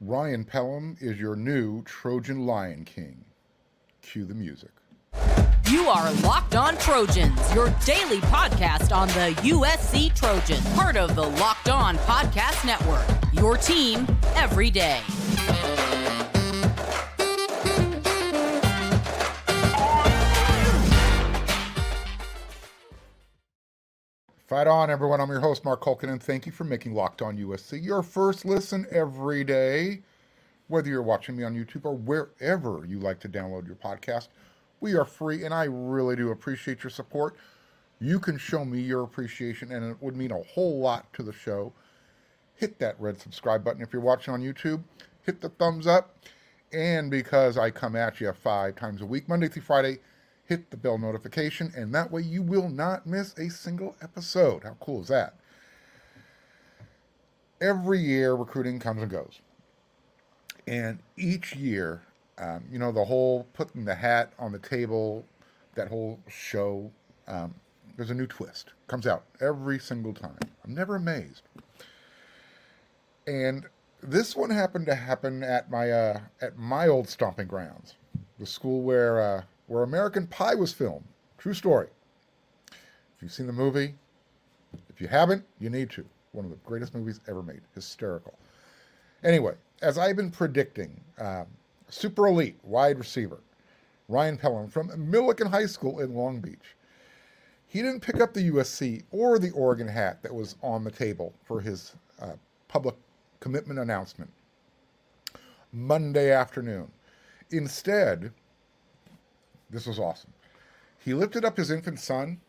Ryan Pellum is your new Trojan Lion King. Cue the music. You are Locked On Trojans, your daily podcast on the USC Trojans, part of the Locked On Podcast Network. Your team every day. Fight on, everyone. I'm your host, Mark Culkin, and thank you for making Locked On USC your first listen every day. Whether you're watching me on YouTube or wherever you like to download your podcast, we are free, and I really do appreciate your support. You can show me your appreciation, and it would mean a whole lot to the show. Hit that red subscribe button if you're watching on YouTube. Hit the thumbs up. And because I come at you five times a week, Monday through Friday, hit the bell notification, and that way you will not miss a single episode. How cool is that? Every year, recruiting comes and goes. And each year, um, you know, the whole putting the hat on the table, that whole show, um, there's a new twist. Comes out every single time. I'm never amazed. And this one happened to happen at my uh, at my old stomping grounds, the school where uh, where American Pie was filmed. True story. If you've seen the movie, if you haven't, you need to. One of the greatest movies ever made. Hysterical. Anyway, as I've been predicting, um, super elite wide receiver Ryan Pellum from Millikan High School in Long Beach. He didn't pick up the USC or the Oregon hat that was on the table for his uh, public commitment announcement Monday afternoon. Instead, this was awesome. He lifted up his infant son,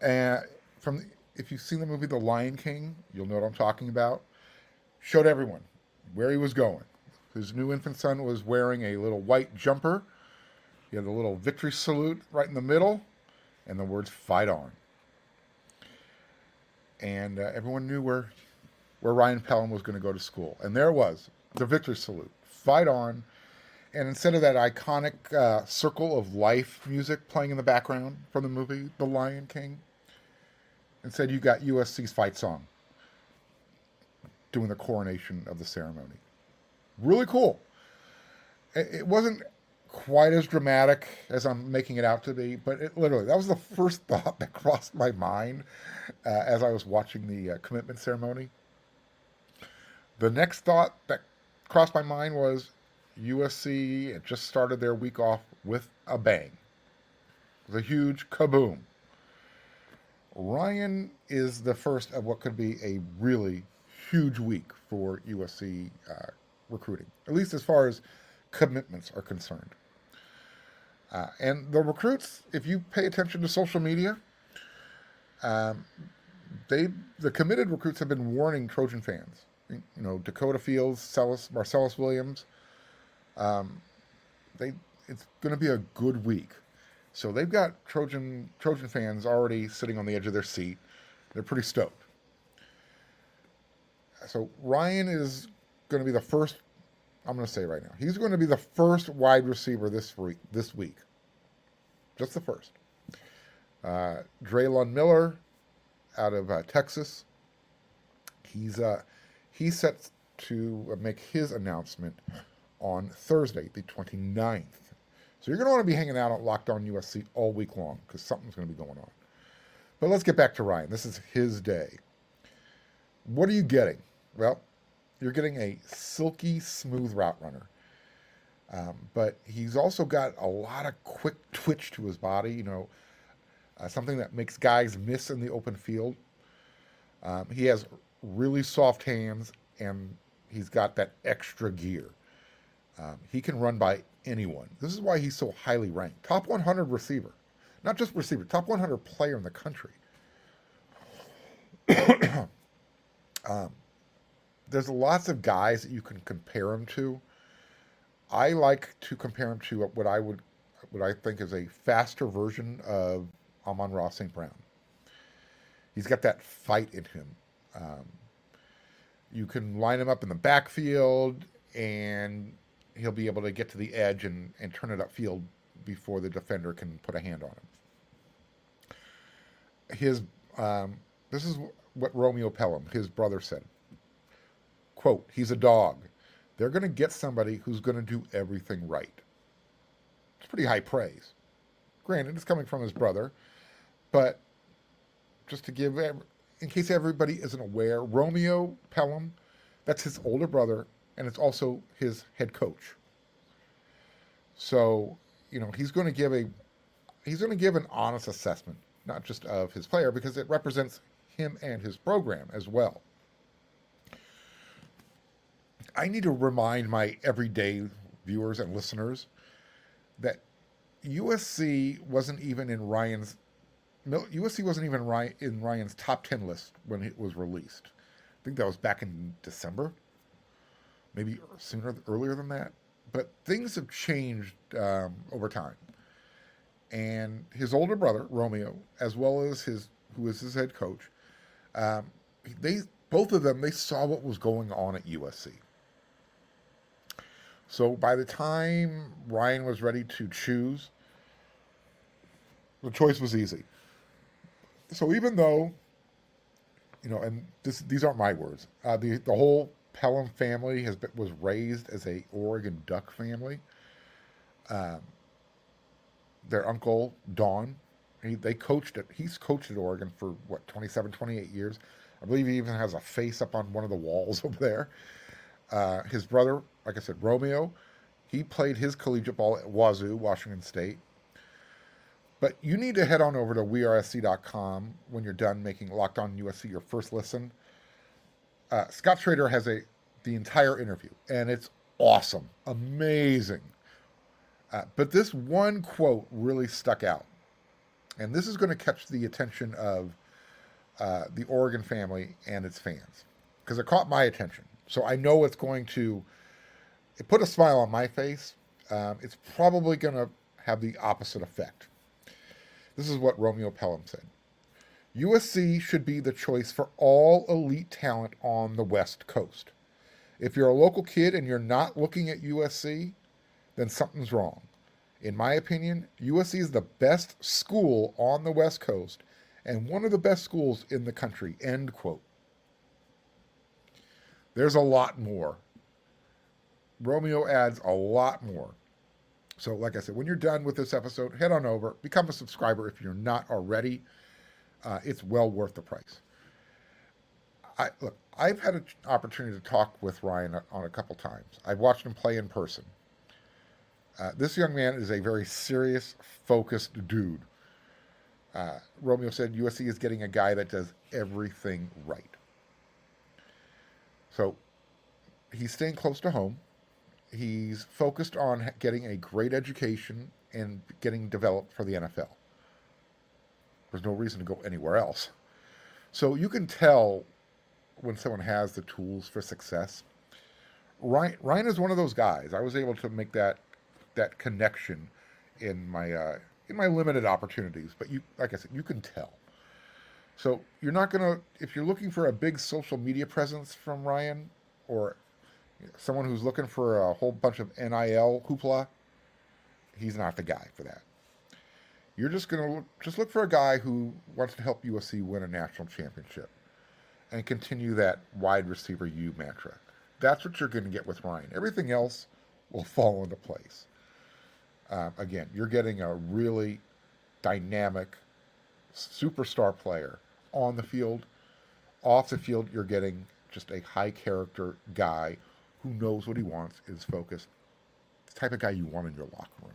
and from the, if you've seen the movie The Lion King, you'll know what I'm talking about. Showed everyone where he was going. His new infant son was wearing a little white jumper. He had a little victory salute right in the middle, and the words "Fight on." And uh, everyone knew where where Ryan Pellum was going to go to school, and there was the victory salute, "Fight on." And instead of that iconic uh, circle of life music playing in the background from the movie The Lion King, instead you got USC's fight song doing the coronation of the ceremony. Really cool. It wasn't quite as dramatic as I'm making it out to be, but it literally that was the first thought that crossed my mind uh, as I was watching the uh, commitment ceremony. The next thought that crossed my mind was USC had just started their week off with a bang. A huge kaboom. Ryan is the first of what could be a really huge week for USC uh, recruiting, at least as far as commitments are concerned. Uh, and the recruits, if you pay attention to social media, um, they the committed recruits have been warning Trojan fans. You know, Dakota Fields, Marcellus Williams, um, they it's going to be a good week. So they've got Trojan Trojan fans already sitting on the edge of their seat. They're pretty stoked. So Ryan is going to be the first. I'm going to say right now, he's going to be the first wide receiver this week. This week, just the first. Uh, Drelon Miller, out of uh, Texas. He's uh, he's set to make his announcement on Thursday, the 29th. So you're going to want to be hanging out at Locked On USC all week long because something's going to be going on. But let's get back to Ryan. This is his day. What are you getting? Well, you're getting a silky smooth route runner. Um, but he's also got a lot of quick twitch to his body, you know, uh, something that makes guys miss in the open field. Um, he has really soft hands and he's got that extra gear. Um, he can run by anyone. This is why he's so highly ranked. Top 100 receiver. Not just receiver, top 100 player in the country. um, there's lots of guys that you can compare him to. I like to compare him to what I would, what I think is a faster version of Amon-Ra St. Brown. He's got that fight in him. Um, you can line him up in the backfield and he'll be able to get to the edge and, and turn it upfield before the defender can put a hand on him. His um, this is what Romeo Pellum, his brother, said. quote, he's a dog. They're going to get somebody who's going to do everything right. It's pretty high praise. Granted, it's coming from his brother, but just to give, in case everybody isn't aware, Romeo Pellum, that's his older brother, and it's also his head coach. So, you know, he's going to give a he's going to give an honest assessment, not just of his player, because it represents him and his program as well. I need to remind my everyday viewers and listeners that USC wasn't even in Ryan's USC wasn't even in Ryan's top 10 list when it was released. I think that was back in December, maybe sooner, earlier than that. But things have changed um, over time. And his older brother, Romeo, as well as his, who is his head coach, um, they both of them they saw what was going on at USC. So by the time Ryan was ready to choose, the choice was easy. So even though, you know, and this, these aren't my words, uh, the the whole Pellum family has been, was raised as a Oregon Duck family. Um, their uncle Don, he, they coached it. He's coached at Oregon for what 27, 28 years. I believe he even has a face up on one of the walls over there. Uh, his brother, like I said, Romeo, he played his collegiate ball at Wazoo, Washington State. But you need to head on over to wearesc.com when you're done making Locked On USC your first listen. Uh, Scott Schrader has a the entire interview, and it's awesome, amazing. Uh, but this one quote really stuck out, and this is going to catch the attention of uh, the Oregon family and its fans because it caught my attention. So I know it's going to it put a smile on my face. Um, it's probably going to have the opposite effect. This is what Romeo Pellum said. USC should be the choice for all elite talent on the West Coast. If you're a local kid and you're not looking at USC, then something's wrong. In my opinion, USC is the best school on the West Coast and one of the best schools in the country. End quote. There's a lot more. Romeo adds a lot more. So, like I said, when you're done with this episode, head on over, become a subscriber if you're not already. Uh, it's well worth the price. I look. I've had an opportunity to talk with Ryan on a couple times. I've watched him play in person. Uh, this young man is a very serious, focused dude. Uh, Romeo said USC is getting a guy that does everything right. So he's staying close to home. He's focused on getting a great education and getting developed for the NFL. There's no reason to go anywhere else. So you can tell when someone has the tools for success. Ryan, Ryan is one of those guys. I was able to make that that connection in my uh, in my limited opportunities. But you, like I said, you can tell. So you're not gonna if you're looking for a big social media presence from Ryan or someone who's looking for a whole bunch of NIL hoopla, he's not the guy for that. You're just gonna look, just look for a guy who wants to help USC win a national championship and continue that wide receiver U mantra. That's what you're going to get with Ryan. Everything else will fall into place. Um, again, you're getting a really dynamic superstar player on the field. Off the field, you're getting just a high character guy who knows what he wants, is focused. The type of guy you want in your locker room.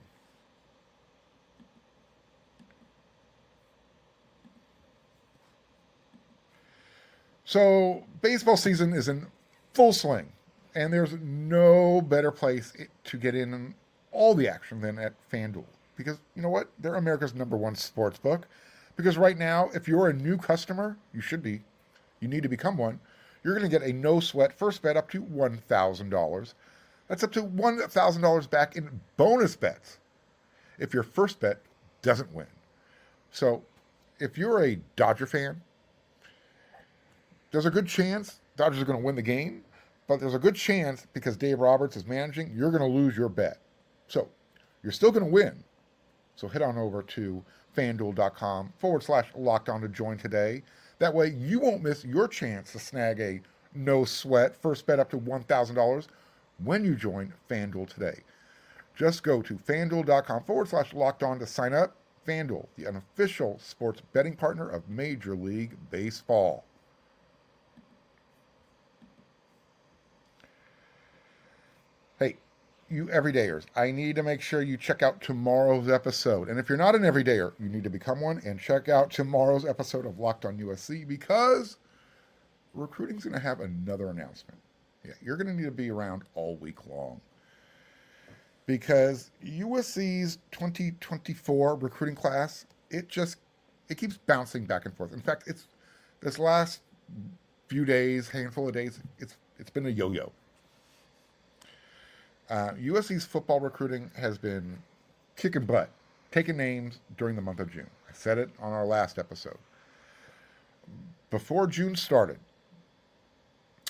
So, baseball season is in full swing, and there's no better place to get in all the action than at FanDuel. Because you know what? They're America's number one sports book. Because right now, if you're a new customer, you should be, you need to become one, you're going to get a no sweat first bet up to $1,000. That's up to $1,000 back in bonus bets if your first bet doesn't win. So if you're a Dodger fan, there's a good chance Dodgers are going to win the game, but there's a good chance because Dave Roberts is managing, you're going to lose your bet. So you're still going to win. So head on over to fanduel.com forward slash locked on to join today. That way you won't miss your chance to snag a no sweat. First bet up to $1,000 when you join FanDuel today. Just go to fanduel.com forward slash locked on to sign up. FanDuel, the unofficial sports betting partner of Major League Baseball. You everydayers, I need to make sure you check out tomorrow's episode. And if you're not an everydayer, you need to become one and check out tomorrow's episode of Locked on USC because recruiting's going to have another announcement. Yeah, you're going to need to be around all week long because USC's 2024 recruiting class, it just it keeps bouncing back and forth. In fact, it's this last few days, handful of days, it's it's been a yo-yo. Uh, USC's football recruiting has been kicking butt, taking names during the month of June. I said it on our last episode. Before June started,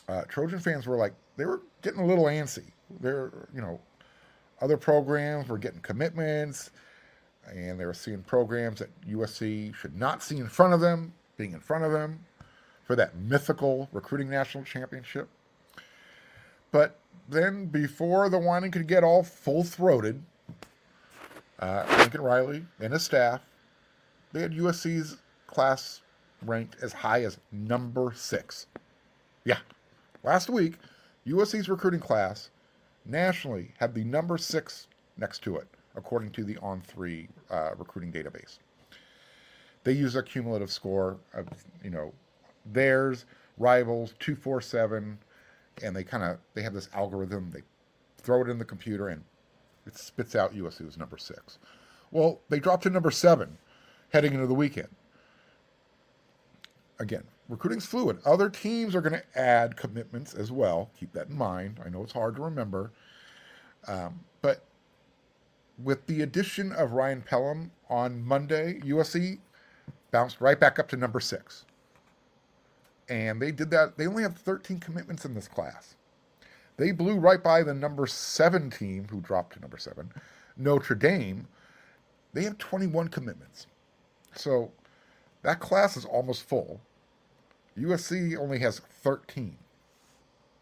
uh, Trojan fans were like, they were getting a little antsy. They're, you know, other programs were getting commitments, and they were seeing programs that USC should not see in front of them, being in front of them for that mythical recruiting national championship. But then, before the whining could get all full throated, uh, Lincoln Riley and his staff, they had USC's class ranked as high as number six. Yeah, last week, USC's recruiting class nationally had the number six next to it, according to the On3 uh, recruiting database. They use a cumulative score of, you know, theirs, rivals, 247, and they kind of, they have this algorithm. They throw it in the computer and it spits out USC as number six. Well, they dropped to number seven heading into the weekend. Again, recruiting's fluid. Other teams are going to add commitments as well. Keep that in mind. I know it's hard to remember. Um, but with the addition of Ryan Pellum on Monday, USC bounced right back up to number six. And they did that. They only have 13 commitments in this class. They blew right by the number seven team, who dropped to number seven, Notre Dame. They have 21 commitments. So that class is almost full. USC only has 13,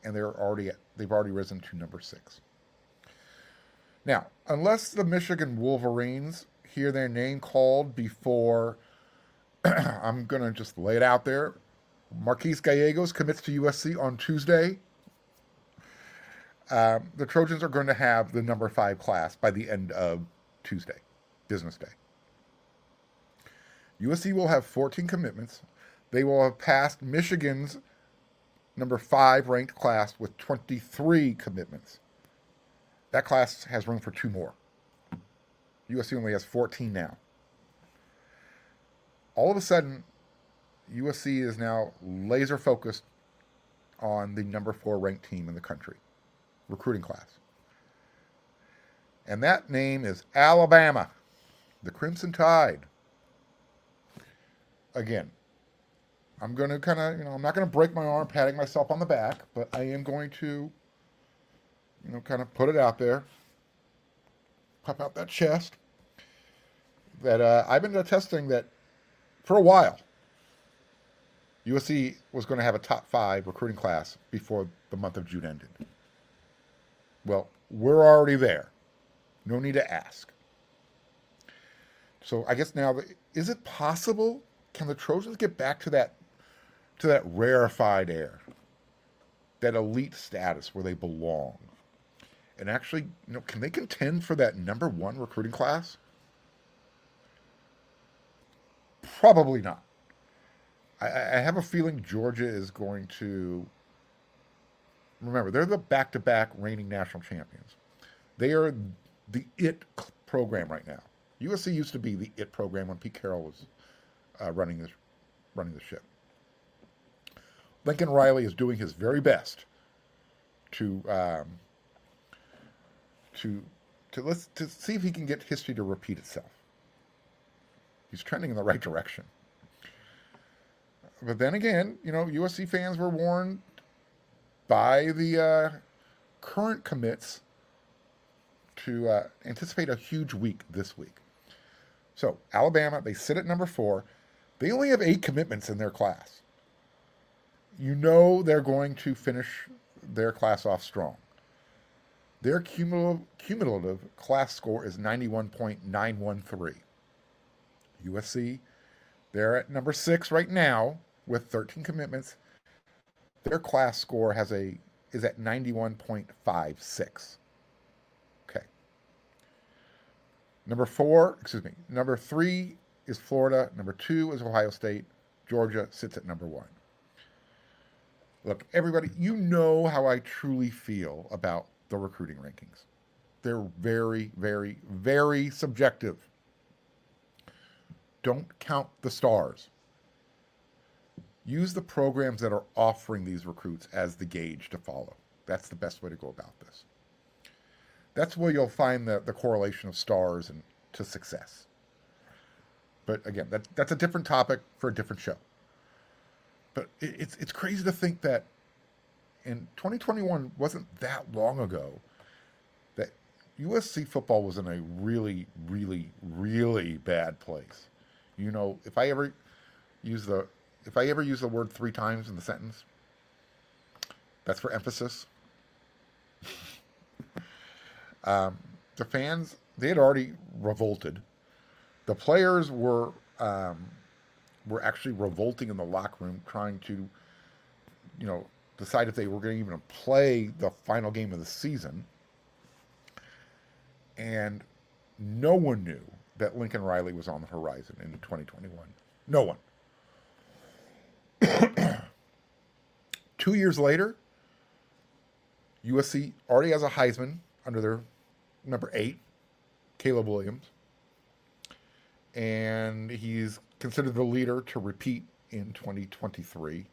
and they're already at, they've already risen to number six. Now, unless the Michigan Wolverines hear their name called before, I'm to just lay it out there. Marquis Gallegos commits to USC on Tuesday. Um, the Trojans are going to have the number five class by the end of Tuesday, business day. USC will have 14 commitments, they will have passed Michigan's number five ranked class with 23 commitments. That class has room for two more. USC only has 14 now. All of a sudden, USC is now laser focused on the number four ranked team in the country, recruiting class. And that name is Alabama, the Crimson Tide. Again, I'm going to kind of, you know, I'm not going to break my arm patting myself on the back, but I am going to, you know, kind of put it out there, pop out that chest. That uh, I've been attesting that for a while, USC was going to have a top five recruiting class before the month of June ended. Well, we're already there. No need to ask. So I guess now, is it possible? Can the Trojans get back to that to that rarefied air, that elite status where they belong. And actually, you know, can they contend for that number one recruiting class? Probably not. I, I have a feeling Georgia is going to. Remember, they're the back to back reigning national champions. They are the it program right now. USC used to be the it program when Pete Carroll was uh, running this, running the ship. Lincoln Riley is doing his very best to um, to to let's to see if he can get history to repeat itself. He's trending in the right direction. But then again, you know, USC fans were warned by the uh, current commits to uh, anticipate a huge week this week. So Alabama, they sit at number four. They only have eight commitments in their class. you know they're going to finish their class off strong. Their cumulative, cumulative class score is 91.913. USC, they're at number six right now with 13 commitments. Their class score has a is at 91.56. Okay. Number four, excuse me, number three is Florida. Number two is Ohio State. Georgia sits at number one. Look, everybody, you know how I truly feel about the recruiting rankings. They're very, very, very subjective. Don't count the stars. Use the programs that are offering these recruits as the gauge to follow. That's the best way to go about this. That's where you'll find the, the correlation of stars and to success. But again, that, that's a different topic for a different show. But it, it's it's crazy to think that in 2021 wasn't that long ago that USC football was in a really, really, really bad place. You know, if I ever use the if I ever use the word three times in the sentence, that's for emphasis. um, the fans they had already revolted. The players were um, were actually revolting in the locker room, trying to, you know, decide if they were going to even play the final game of the season. And no one knew that Lincoln Riley was on the horizon in 2021. No one. Two years later, USC already has a Heisman under their number eight, Caleb Williams. And he's considered the leader to repeat in 2023.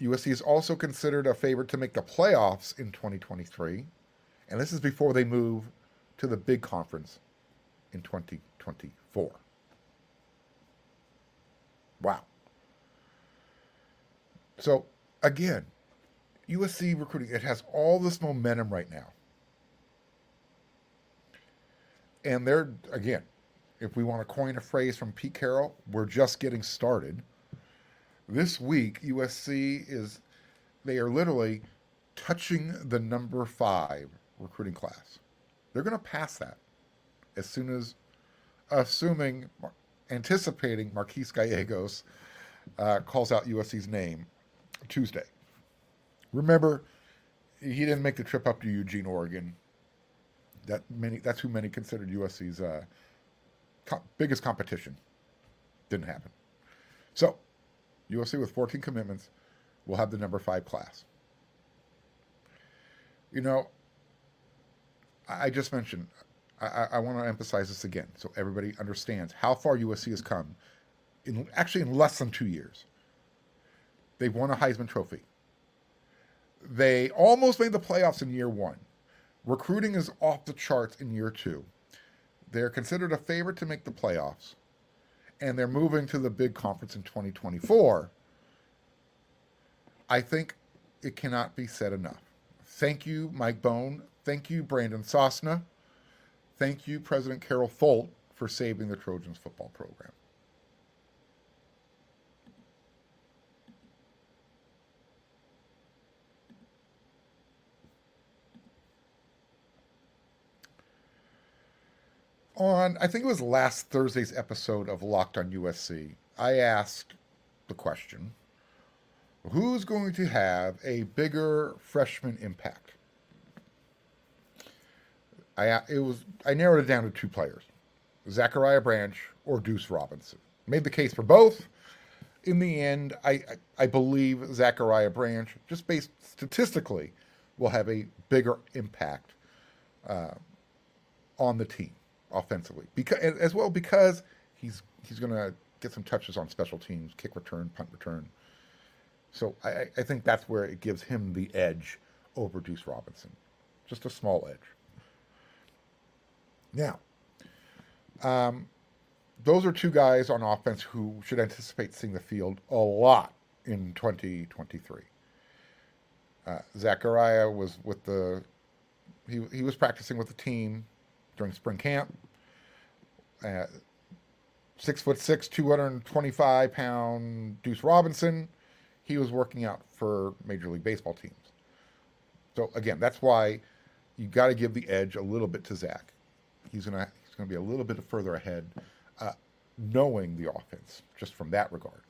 USC is also considered a favorite to make the playoffs in 2023. And this is before they move to the big conference in 2024. Wow. So, again, USC recruiting, it has all this momentum right now. And they're, again, if we want to coin a phrase from Pete Carroll, we're just getting started. This week, USC is, they are literally touching the number five recruiting class. They're going to pass that as soon as, assuming, anticipating Marquis Gallegos uh, calls out USC's name Tuesday. Remember, he didn't make the trip up to Eugene, Oregon. That many that's who many considered USC's uh, co- biggest competition. Didn't happen. So, USC with 14 commitments will have the number five class. You know, I, I just mentioned, I, I want to emphasize this again so everybody understands how far USC has come in actually in less than two years. They've won a Heisman Trophy. They almost made the playoffs in year one. Recruiting is off the charts in year two. They're considered a favorite to make the playoffs, and they're moving to the big conference in 2024. I think it cannot be said enough. Thank you, Mike Bohn. Thank you, Brandon Sosna. Thank you, President Carol Folt, for saving the Trojans football program. On I think it was last Thursday's episode of Locked on USC, I asked the question, who's going to have a bigger freshman impact? I it was I narrowed it down to two players. Zachariah Branch or Deuce Robinson. Made the case for both. In the end, I, I, believe Zachariah Branch, just based statistically, will have a bigger impact uh, on the team offensively, because as well because he's he's going to get some touches on special teams, kick return, punt return. So I, I think that's where it gives him the edge over Deuce Robinson, just a small edge. Now, um, those are two guys on offense who should anticipate seeing the field a lot in 2023. Uh, Zachariah was with the he he was practicing with the team during spring camp. Uh, six foot six, 225 pound Deuce Robinson he was working out for Major League Baseball teams. So again, that's why you got to give the edge a little bit to Zach. He's gonna he's gonna be a little bit further ahead, uh, knowing the offense just from that regard.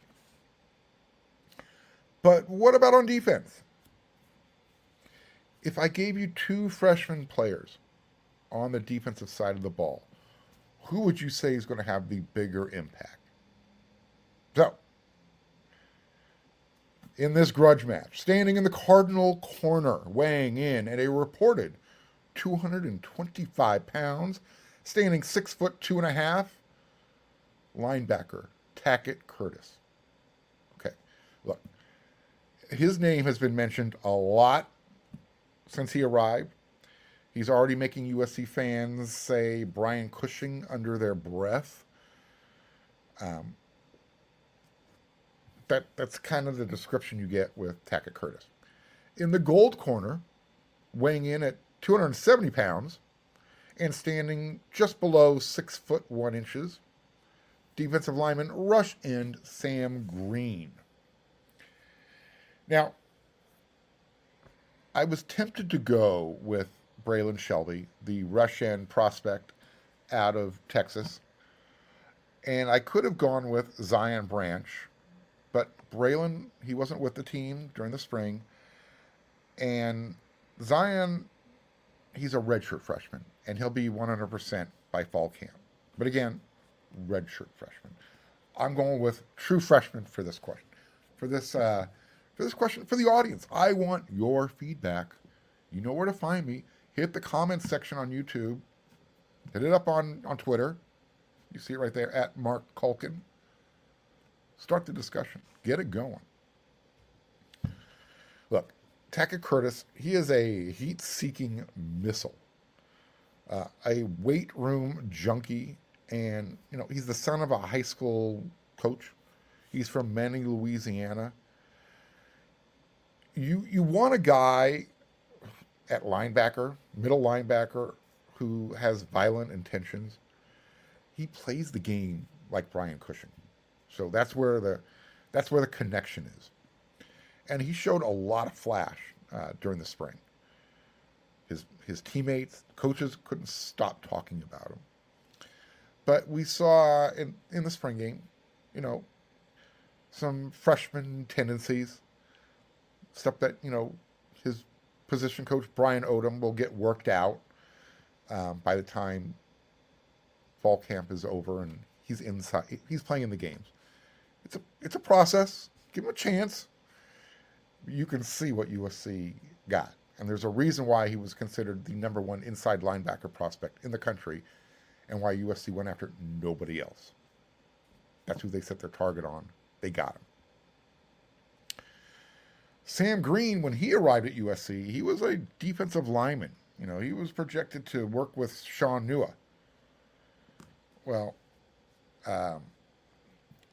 But what about on defense? If I gave you two freshman players on the defensive side of the ball, who would you say is going to have the bigger impact? So, in this grudge match, standing in the Cardinal corner, weighing in at a reported 225 pounds, standing six foot two and a half, linebacker Tackett Curtis. Okay, look, his name has been mentioned a lot since he arrived. He's already making USC fans say Brian Cushing under their breath. Um, that that's kind of the description you get with Tackett Curtis. In the gold corner, weighing in at 270 pounds and standing just below six foot one inches, defensive lineman rush end Sam Greene. Now, I was tempted to go with Braylon Shelby, the rush end prospect out of Texas. And I could have gone with Zion Branch, but Braylon, he wasn't with the team during the spring. And Zion, he's a redshirt freshman, and he'll be 100% by fall camp. But again, redshirt freshman. I'm going with true freshman for this question. For this, uh, for this question, for the audience, I want your feedback. You know where to find me hit the comments section on YouTube, hit it up on, on Twitter. You see it right there at Mark Culkin. Start the discussion. Get it going. Look, Tackett Curtis, he is a heat seeking missile, uh, a weight room junkie, and you know he's the son of a high school coach. He's from Manning, Louisiana. You you want a guy at linebacker, middle linebacker, who has violent intentions. He plays the game like Brian Cushing. So that's where the that's where the connection is. And he showed a lot of flash uh, during the spring. His his teammates, coaches couldn't stop talking about him. But we saw in, in the spring game, you know, some freshman tendencies, stuff that, you know, his position coach Brian Odom will get worked out um, by the time fall camp is over and he's inside. He's playing in the games. It's a it's a process. Give him a chance. You can see what USC got, and there's a reason why he was considered the number one inside linebacker prospect in the country, and why USC went after nobody else. That's who they set their target on. They got him. Sam Greene, when he arrived at USC, he was a defensive lineman. You know, he was projected to work with Shaun Nua. Well, um,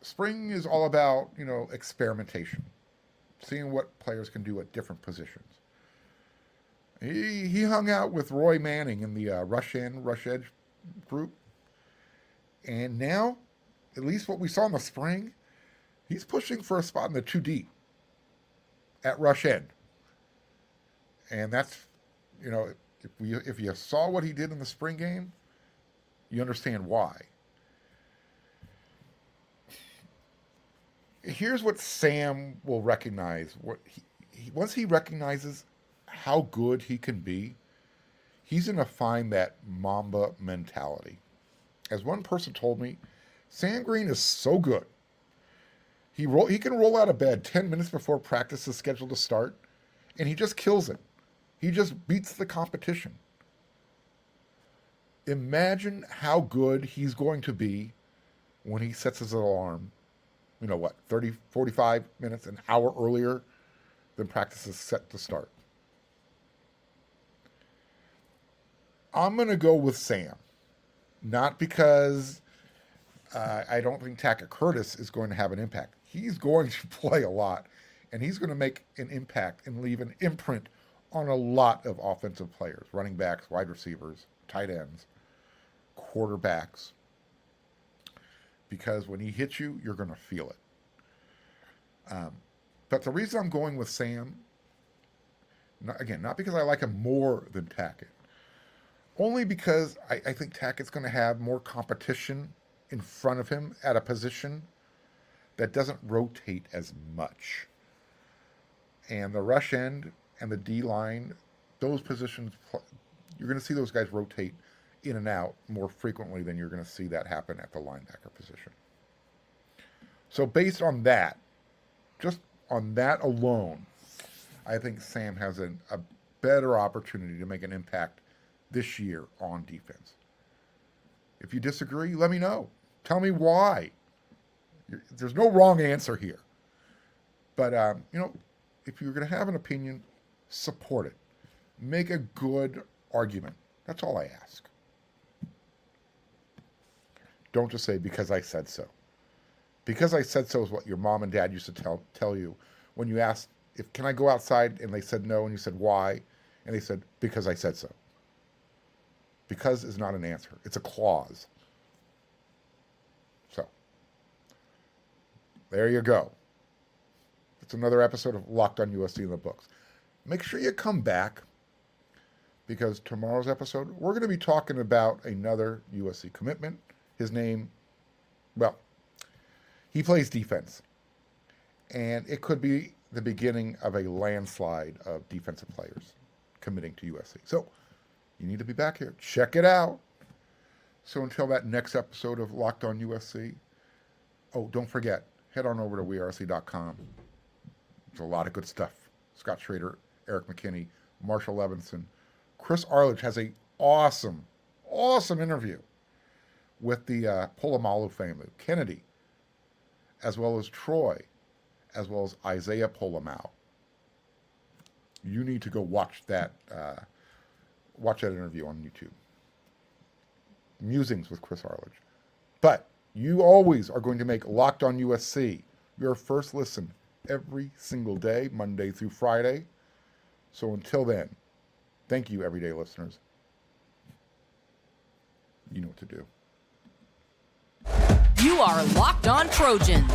spring is all about, you know, experimentation, seeing what players can do at different positions. He, he hung out with Roy Manning in the uh, rush end, rush edge group. And now, at least what we saw in the spring, he's pushing for a spot in the 2D at rush end. And that's, you know, if we if you saw what he did in the spring game, you understand why. Here's what Sam will recognize. What he, he once he recognizes how good he can be, he's going to find that Mamba mentality. As one person told me, Sam Greene is so good he roll he can roll out of bed 10 minutes before practice is scheduled to start and he just kills it. He just beats the competition. Imagine how good he's going to be when he sets his alarm, you know what, 30, 45 minutes, an hour earlier than practice is set to start. I'm going to go with Sam. Not because uh, I don't think Tackett Curtis is going to have an impact he's going to play a lot and he's going to make an impact and leave an imprint on a lot of offensive players running backs, wide receivers, tight ends, quarterbacks. Because when he hits you, you're going to feel it. Um, But the reason I'm going with Sam, not, again, not because I like him more than Tackett, only because I, I think Tackett's going to have more competition in front of him at a position that doesn't rotate as much. And the rush end and the D line, those positions, you're going to see those guys rotate in and out more frequently than you're going to see that happen at the linebacker position. So, based on that, just on that alone, I think Sam has a, a better opportunity to make an impact this year on defense. If you disagree, let me know. Tell me why. There's no wrong answer here. But, um, you know, if you're going to have an opinion, support it. Make a good argument. That's all I ask. Don't just say because I said so. Because I said so is what your mom and dad used to tell tell you when you asked if can I go outside and they said no and you said why and they said because I said so. Because is not an answer. It's a clause. So, there you go. It's another episode of Locked on USC in the books. Make sure you come back because tomorrow's episode, we're going to be talking about another USC commitment. His name, well, he plays defense. And it could be the beginning of a landslide of defensive players committing to USC. So you need to be back here. Check it out. So until that next episode of Locked on USC, oh, don't forget, head on over to wearesc.com. There's a lot of good stuff. Scott Schrader, Eric McKinney, Marshall Levinson. Chris Arledge has a awesome, awesome interview with the uh, Polamalu family, Kennedy, as well as Troy, as well as Isaiah Pola-Mao. You need to go watch that uh, watch that interview on YouTube. Musings with Chris Arledge. But you always are going to make Locked on USC your first listen every single day, Monday through Friday. So until then, thank you, everyday listeners. You know what to do. You are Locked On Trojans